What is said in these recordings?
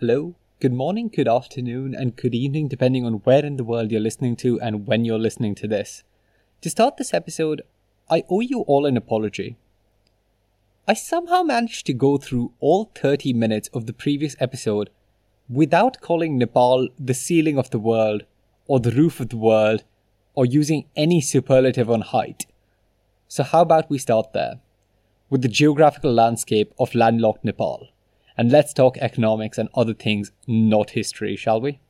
Hello, good morning, good afternoon, and good evening, depending on where in the world you're listening to and when you're listening to this. To start this episode, I owe you all an apology. I somehow managed to go through all 30 minutes of the previous episode without calling Nepal the ceiling of the world, or the roof of the world, or using any superlative on height. So, how about we start there? With the geographical landscape of landlocked Nepal. And let's talk economics and other things, not history, shall we?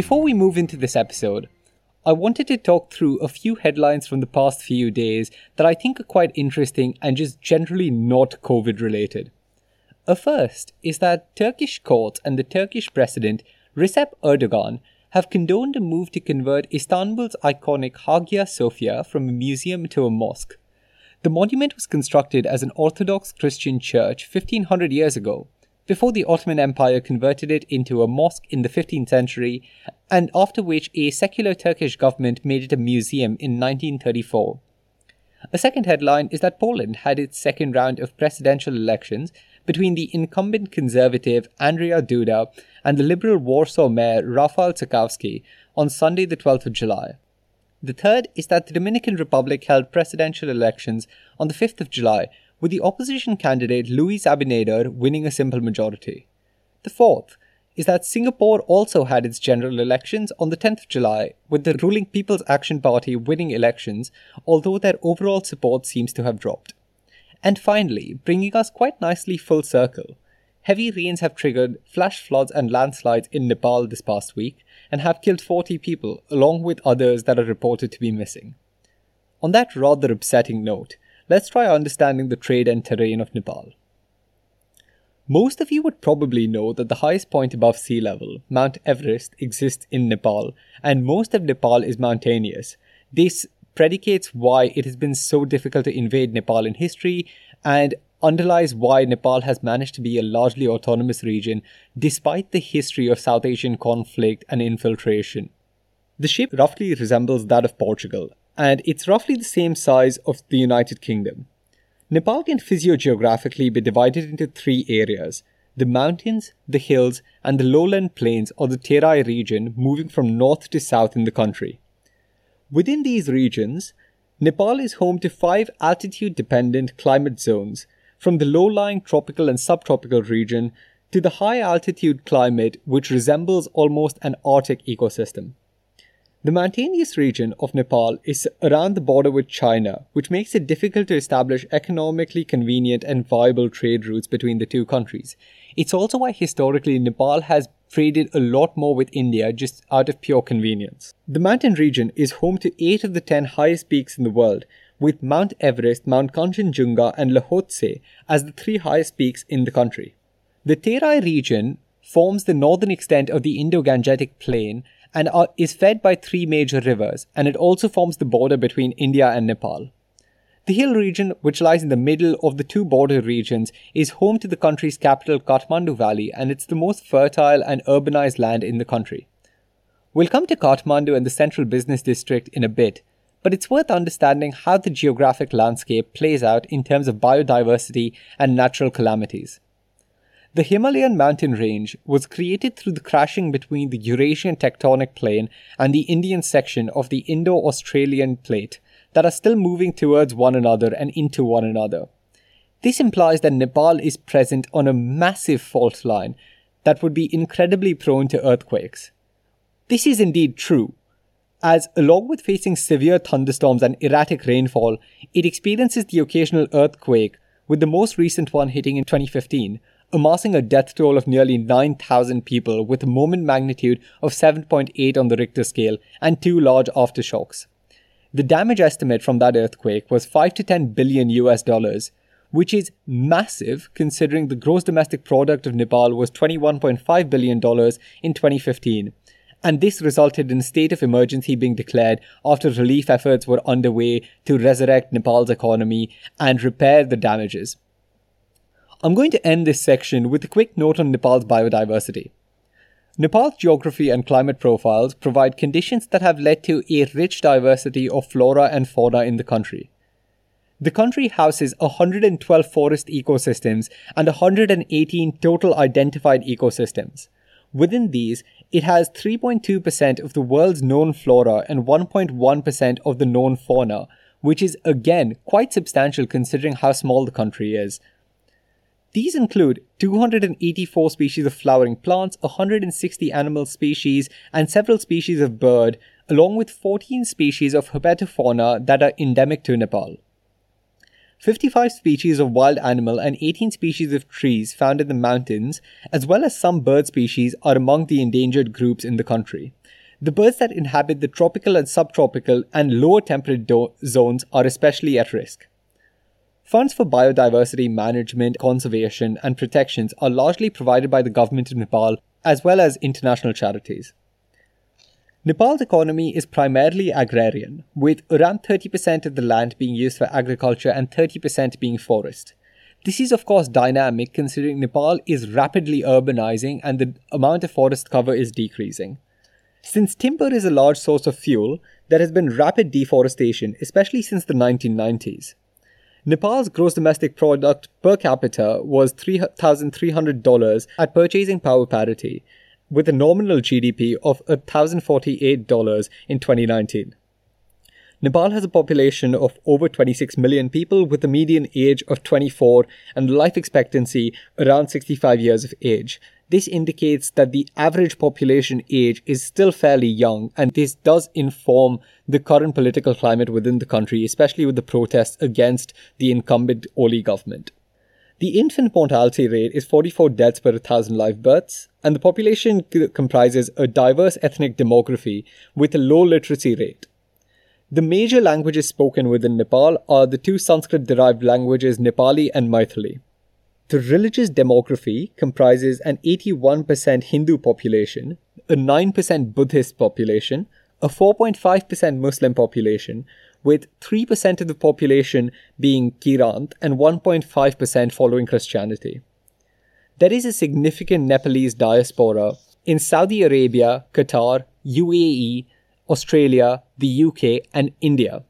Before we move into this episode, I wanted to talk through a few headlines from the past few days that I think are quite interesting and just generally not COVID related. A first is that Turkish courts and the Turkish president Recep Erdogan have condoned a move to convert Istanbul's iconic Hagia Sophia from a museum to a mosque. The monument was constructed as an Orthodox Christian church 1500 years ago before the Ottoman Empire converted it into a mosque in the 15th century, and after which a secular Turkish government made it a museum in 1934. A second headline is that Poland had its second round of presidential elections between the incumbent conservative Andrzej Duda and the liberal Warsaw mayor Rafał Trzaskowski on Sunday, the 12th of July. The third is that the Dominican Republic held presidential elections on the 5th of July, with the opposition candidate Luis Abinader winning a simple majority. The fourth is that Singapore also had its general elections on the 10th of July, with the ruling People's Action Party winning elections, although their overall support seems to have dropped. And finally, bringing us quite nicely full circle, heavy rains have triggered flash floods and landslides in Nepal this past week and have killed 40 people, along with others that are reported to be missing. On that rather upsetting note, let's try understanding the trade and terrain of Nepal. Most of you would probably know that the highest point above sea level, Mount Everest, exists in Nepal, and most of Nepal is mountainous. This predicates why it has been so difficult to invade Nepal in history and underlies why Nepal has managed to be a largely autonomous region despite the history of South Asian conflict and infiltration. The shape roughly resembles that of Portugal, and it's roughly the same size of the United Kingdom. Nepal can physiogeographically be divided into three areas the mountains, the hills, and the lowland plains or the Terai region, moving from north to south in the country. Within these regions, Nepal is home to five altitude dependent climate zones, from the low lying tropical and subtropical region to the high altitude climate, which resembles almost an Arctic ecosystem. The mountainous region of Nepal is around the border with China, which makes it difficult to establish economically convenient and viable trade routes between the two countries. It's also why historically Nepal has traded a lot more with India just out of pure convenience. The mountain region is home to 8 of the 10 highest peaks in the world, with Mount Everest, Mount Kanchenjunga, and Lhotse as the three highest peaks in the country. The Terai region forms the northern extent of the Indo Gangetic Plain and are, is fed by three major rivers, and it also forms the border between India and Nepal. The hill region, which lies in the middle of the two border regions, is home to the country's capital Kathmandu Valley, and it's the most fertile and urbanized land in the country. We'll come to Kathmandu and the central business district in a bit, but it's worth understanding how the geographic landscape plays out in terms of biodiversity and natural calamities. The Himalayan mountain range was created through the crashing between the Eurasian tectonic plane and the Indian section of the Indo Australian plate that are still moving towards one another and into one another. This implies that Nepal is present on a massive fault line that would be incredibly prone to earthquakes. This is indeed true, as, along with facing severe thunderstorms and erratic rainfall, it experiences the occasional earthquake, with the most recent one hitting in 2015, amassing a death toll of nearly 9,000 people with a moment magnitude of 7.8 on the Richter scale and two large aftershocks. The damage estimate from that earthquake was 5 to 10 billion US dollars, which is massive considering the gross domestic product of Nepal was $21.5 billion in 2015. And this resulted in a state of emergency being declared after relief efforts were underway to resurrect Nepal's economy and repair the damages. I'm going to end this section with a quick note on Nepal's biodiversity. Nepal's geography and climate profiles provide conditions that have led to a rich diversity of flora and fauna in the country. The country houses 112 forest ecosystems and 118 total identified ecosystems. Within these, it has 3.2% of the world's known flora and 1.1% of the known fauna, which is again quite substantial considering how small the country is. These include 284 species of flowering plants, 160 animal species, and several species of bird, along with 14 species of herpetofauna that are endemic to Nepal. 55 species of wild animal and 18 species of trees found in the mountains, as well as some bird species, are among the endangered groups in the country. The birds that inhabit the tropical and subtropical and lower temperate do- zones are especially at risk. Funds for biodiversity management, conservation, and protections are largely provided by the government of Nepal as well as international charities. Nepal's economy is primarily agrarian, with around 30% of the land being used for agriculture and 30% being forest. This is, of course, dynamic considering Nepal is rapidly urbanizing and the amount of forest cover is decreasing. Since timber is a large source of fuel, there has been rapid deforestation, especially since the 1990s. Nepal's gross domestic product per capita was $3,300 at purchasing power parity, with a nominal GDP of $1,048 in 2019. Nepal has a population of over 26 million people with a median age of 24 and life expectancy around 65 years of age. This indicates that the average population age is still fairly young, and this does inform the current political climate within the country, especially with the protests against the incumbent Oli government. The infant mortality rate is 44 deaths per 1,000 live births, and the population c- comprises a diverse ethnic demography with a low literacy rate. The major languages spoken within Nepal are the two Sanskrit derived languages Nepali and Maithili. The religious demography comprises an 81% Hindu population, a 9% Buddhist population, a 4.5% Muslim population, with 3% of the population being Kirant and 1.5% following Christianity. There is a significant Nepalese diaspora in Saudi Arabia, Qatar, UAE, Australia, the UK, and India.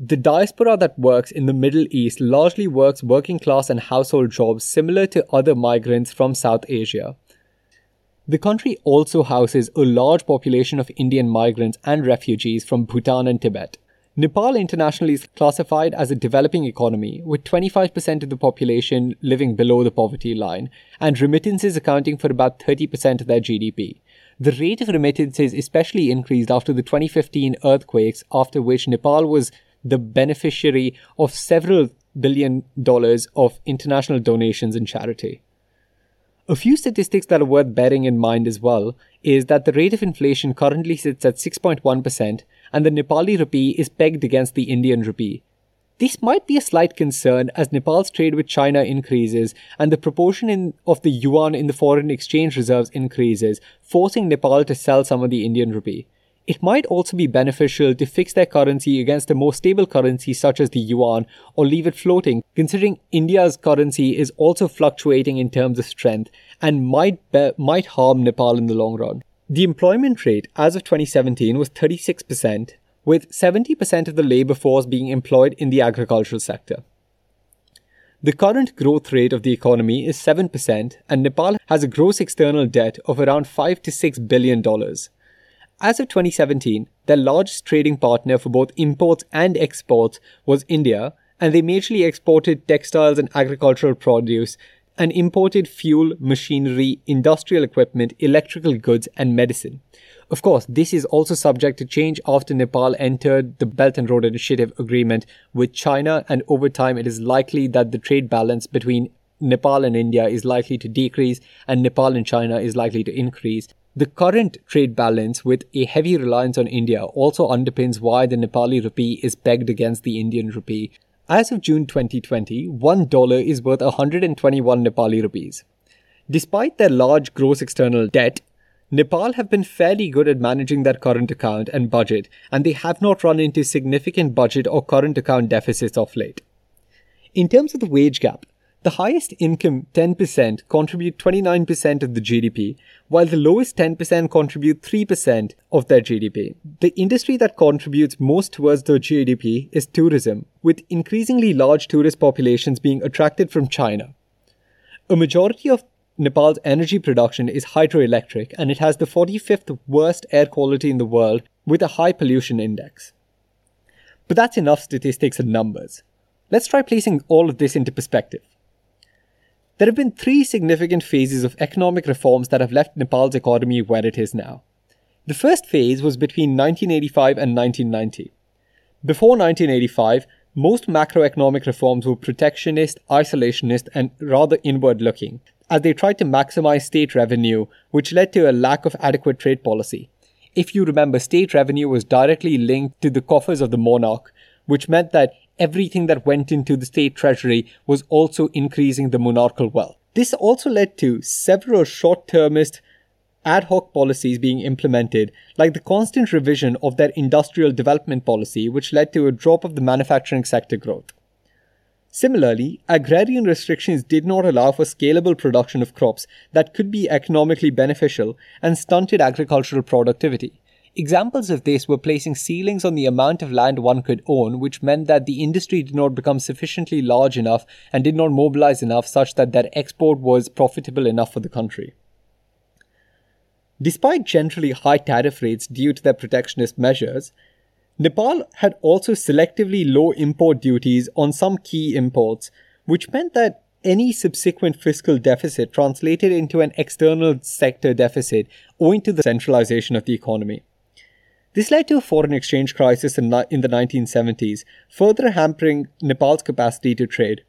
The diaspora that works in the Middle East largely works working class and household jobs similar to other migrants from South Asia. The country also houses a large population of Indian migrants and refugees from Bhutan and Tibet. Nepal internationally is classified as a developing economy, with 25% of the population living below the poverty line, and remittances accounting for about 30% of their GDP. The rate of remittances especially increased after the 2015 earthquakes, after which Nepal was the beneficiary of several billion dollars of international donations and charity. A few statistics that are worth bearing in mind as well is that the rate of inflation currently sits at 6.1%, and the Nepali rupee is pegged against the Indian rupee. This might be a slight concern as Nepal's trade with China increases and the proportion in, of the yuan in the foreign exchange reserves increases, forcing Nepal to sell some of the Indian rupee. It might also be beneficial to fix their currency against a more stable currency such as the yuan or leave it floating, considering India's currency is also fluctuating in terms of strength and might, be- might harm Nepal in the long run. The employment rate as of 2017 was 36%, with 70% of the labor force being employed in the agricultural sector. The current growth rate of the economy is 7%, and Nepal has a gross external debt of around 5 to 6 billion dollars. As of 2017, their largest trading partner for both imports and exports was India, and they majorly exported textiles and agricultural produce and imported fuel, machinery, industrial equipment, electrical goods, and medicine. Of course, this is also subject to change after Nepal entered the Belt and Road Initiative agreement with China, and over time it is likely that the trade balance between Nepal and India is likely to decrease, and Nepal and China is likely to increase. The current trade balance with a heavy reliance on India also underpins why the Nepali rupee is pegged against the Indian rupee. As of June 2020, $1 is worth 121 Nepali rupees. Despite their large gross external debt, Nepal have been fairly good at managing their current account and budget, and they have not run into significant budget or current account deficits of late. In terms of the wage gap, the highest income 10% contribute 29% of the GDP, while the lowest 10% contribute 3% of their GDP. The industry that contributes most towards the GDP is tourism, with increasingly large tourist populations being attracted from China. A majority of Nepal's energy production is hydroelectric and it has the 45th worst air quality in the world with a high pollution index. But that's enough statistics and numbers. Let's try placing all of this into perspective. There have been three significant phases of economic reforms that have left Nepal's economy where it is now. The first phase was between 1985 and 1990. Before 1985, most macroeconomic reforms were protectionist, isolationist, and rather inward looking as they tried to maximize state revenue, which led to a lack of adequate trade policy. If you remember, state revenue was directly linked to the coffers of the monarch, which meant that everything that went into the state treasury was also increasing the monarchical wealth. This also led to several short termist ad hoc policies being implemented, like the constant revision of their industrial development policy, which led to a drop of the manufacturing sector growth. Similarly, agrarian restrictions did not allow for scalable production of crops that could be economically beneficial and stunted agricultural productivity. Examples of this were placing ceilings on the amount of land one could own, which meant that the industry did not become sufficiently large enough and did not mobilize enough such that their export was profitable enough for the country. Despite generally high tariff rates due to their protectionist measures, Nepal had also selectively low import duties on some key imports, which meant that any subsequent fiscal deficit translated into an external sector deficit owing to the centralization of the economy. This led to a foreign exchange crisis in, in the 1970s, further hampering Nepal's capacity to trade.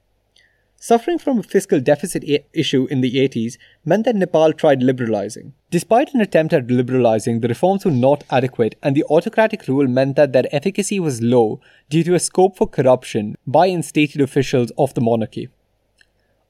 Suffering from a fiscal deficit I- issue in the 80s meant that Nepal tried liberalizing. Despite an attempt at liberalizing, the reforms were not adequate, and the autocratic rule meant that their efficacy was low due to a scope for corruption by instated officials of the monarchy.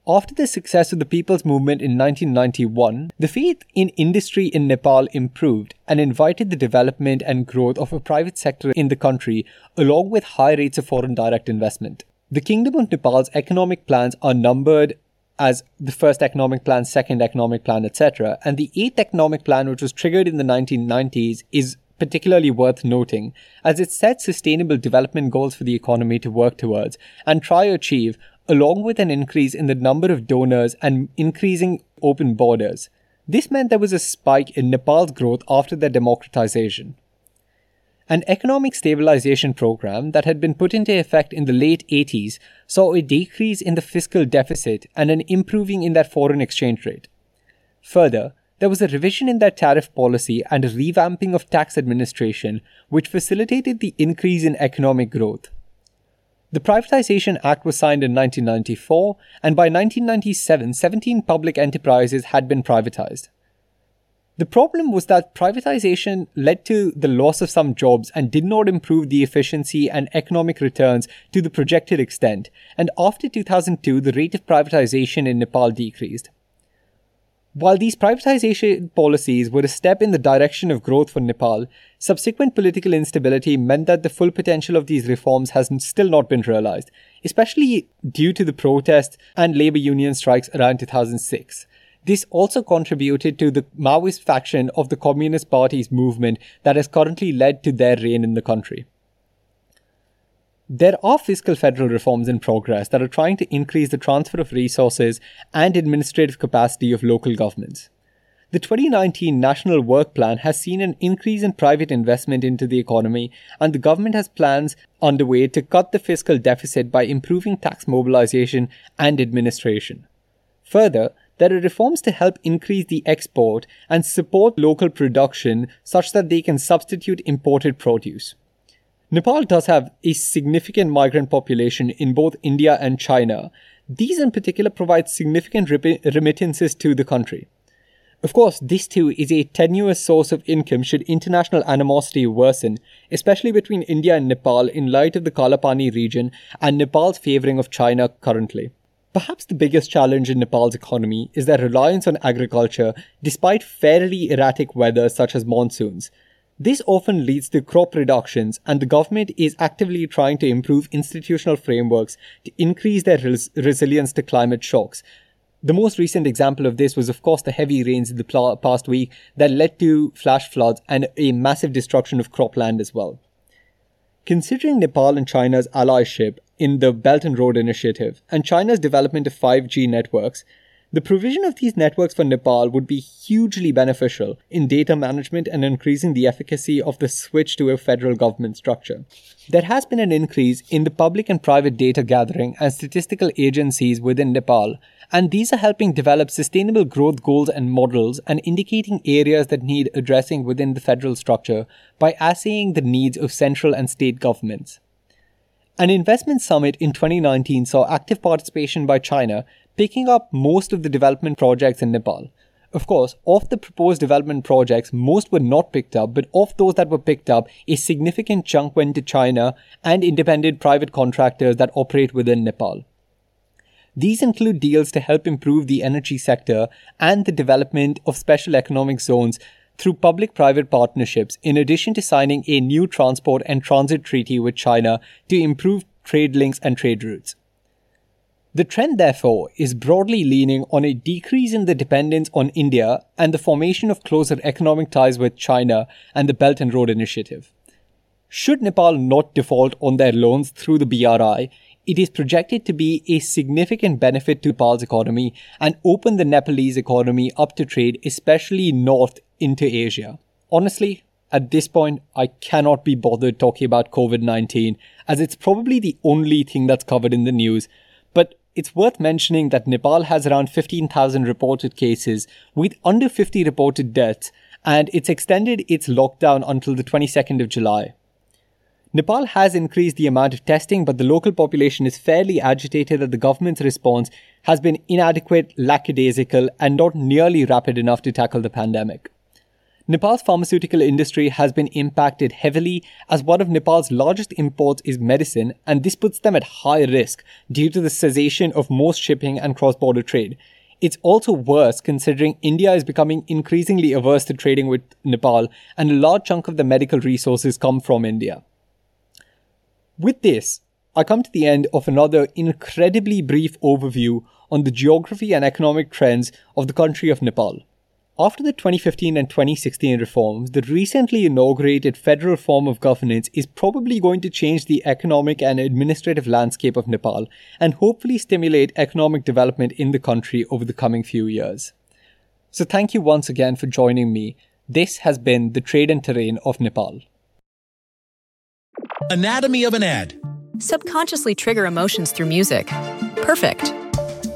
After the success of the People's Movement in 1991, the faith in industry in Nepal improved and invited the development and growth of a private sector in the country, along with high rates of foreign direct investment. The Kingdom of Nepal's economic plans are numbered as the first economic plan, second economic plan, etc. And the eighth economic plan, which was triggered in the 1990s, is particularly worth noting, as it sets sustainable development goals for the economy to work towards and try to achieve, along with an increase in the number of donors and increasing open borders. This meant there was a spike in Nepal's growth after their democratization. An economic stabilization program that had been put into effect in the late 80s saw a decrease in the fiscal deficit and an improving in their foreign exchange rate. Further, there was a revision in their tariff policy and a revamping of tax administration, which facilitated the increase in economic growth. The Privatization Act was signed in 1994, and by 1997, 17 public enterprises had been privatized. The problem was that privatization led to the loss of some jobs and did not improve the efficiency and economic returns to the projected extent, and after 2002, the rate of privatization in Nepal decreased. While these privatization policies were a step in the direction of growth for Nepal, subsequent political instability meant that the full potential of these reforms has still not been realized, especially due to the protests and labor union strikes around 2006. This also contributed to the Maoist faction of the Communist Party's movement that has currently led to their reign in the country. There are fiscal federal reforms in progress that are trying to increase the transfer of resources and administrative capacity of local governments. The 2019 National Work Plan has seen an increase in private investment into the economy, and the government has plans underway to cut the fiscal deficit by improving tax mobilization and administration. Further, there are reforms to help increase the export and support local production such that they can substitute imported produce. Nepal does have a significant migrant population in both India and China. These in particular provide significant remittances to the country. Of course, this too is a tenuous source of income should international animosity worsen, especially between India and Nepal in light of the Kalapani region and Nepal's favouring of China currently. Perhaps the biggest challenge in Nepal's economy is their reliance on agriculture despite fairly erratic weather such as monsoons. This often leads to crop reductions, and the government is actively trying to improve institutional frameworks to increase their res- resilience to climate shocks. The most recent example of this was, of course, the heavy rains in the pl- past week that led to flash floods and a massive destruction of cropland as well. Considering Nepal and China's allyship in the Belt and Road Initiative and China's development of 5G networks, the provision of these networks for Nepal would be hugely beneficial in data management and increasing the efficacy of the switch to a federal government structure. There has been an increase in the public and private data gathering and statistical agencies within Nepal, and these are helping develop sustainable growth goals and models and indicating areas that need addressing within the federal structure by assaying the needs of central and state governments. An investment summit in 2019 saw active participation by China picking up most of the development projects in Nepal. Of course, of the proposed development projects, most were not picked up, but of those that were picked up, a significant chunk went to China and independent private contractors that operate within Nepal. These include deals to help improve the energy sector and the development of special economic zones through public private partnerships, in addition to signing a new transport and transit treaty with China to improve trade links and trade routes. The trend, therefore, is broadly leaning on a decrease in the dependence on India and the formation of closer economic ties with China and the Belt and Road Initiative. Should Nepal not default on their loans through the BRI, it is projected to be a significant benefit to Nepal's economy and open the Nepalese economy up to trade, especially north into Asia. Honestly, at this point, I cannot be bothered talking about COVID 19 as it's probably the only thing that's covered in the news. But it's worth mentioning that Nepal has around 15,000 reported cases with under 50 reported deaths, and it's extended its lockdown until the 22nd of July. Nepal has increased the amount of testing, but the local population is fairly agitated that the government's response has been inadequate, lackadaisical, and not nearly rapid enough to tackle the pandemic. Nepal's pharmaceutical industry has been impacted heavily as one of Nepal's largest imports is medicine, and this puts them at high risk due to the cessation of most shipping and cross border trade. It's also worse considering India is becoming increasingly averse to trading with Nepal, and a large chunk of the medical resources come from India. With this, I come to the end of another incredibly brief overview on the geography and economic trends of the country of Nepal. After the 2015 and 2016 reforms, the recently inaugurated federal form of governance is probably going to change the economic and administrative landscape of Nepal and hopefully stimulate economic development in the country over the coming few years. So, thank you once again for joining me. This has been the trade and terrain of Nepal. Anatomy of an ad. Subconsciously trigger emotions through music. Perfect.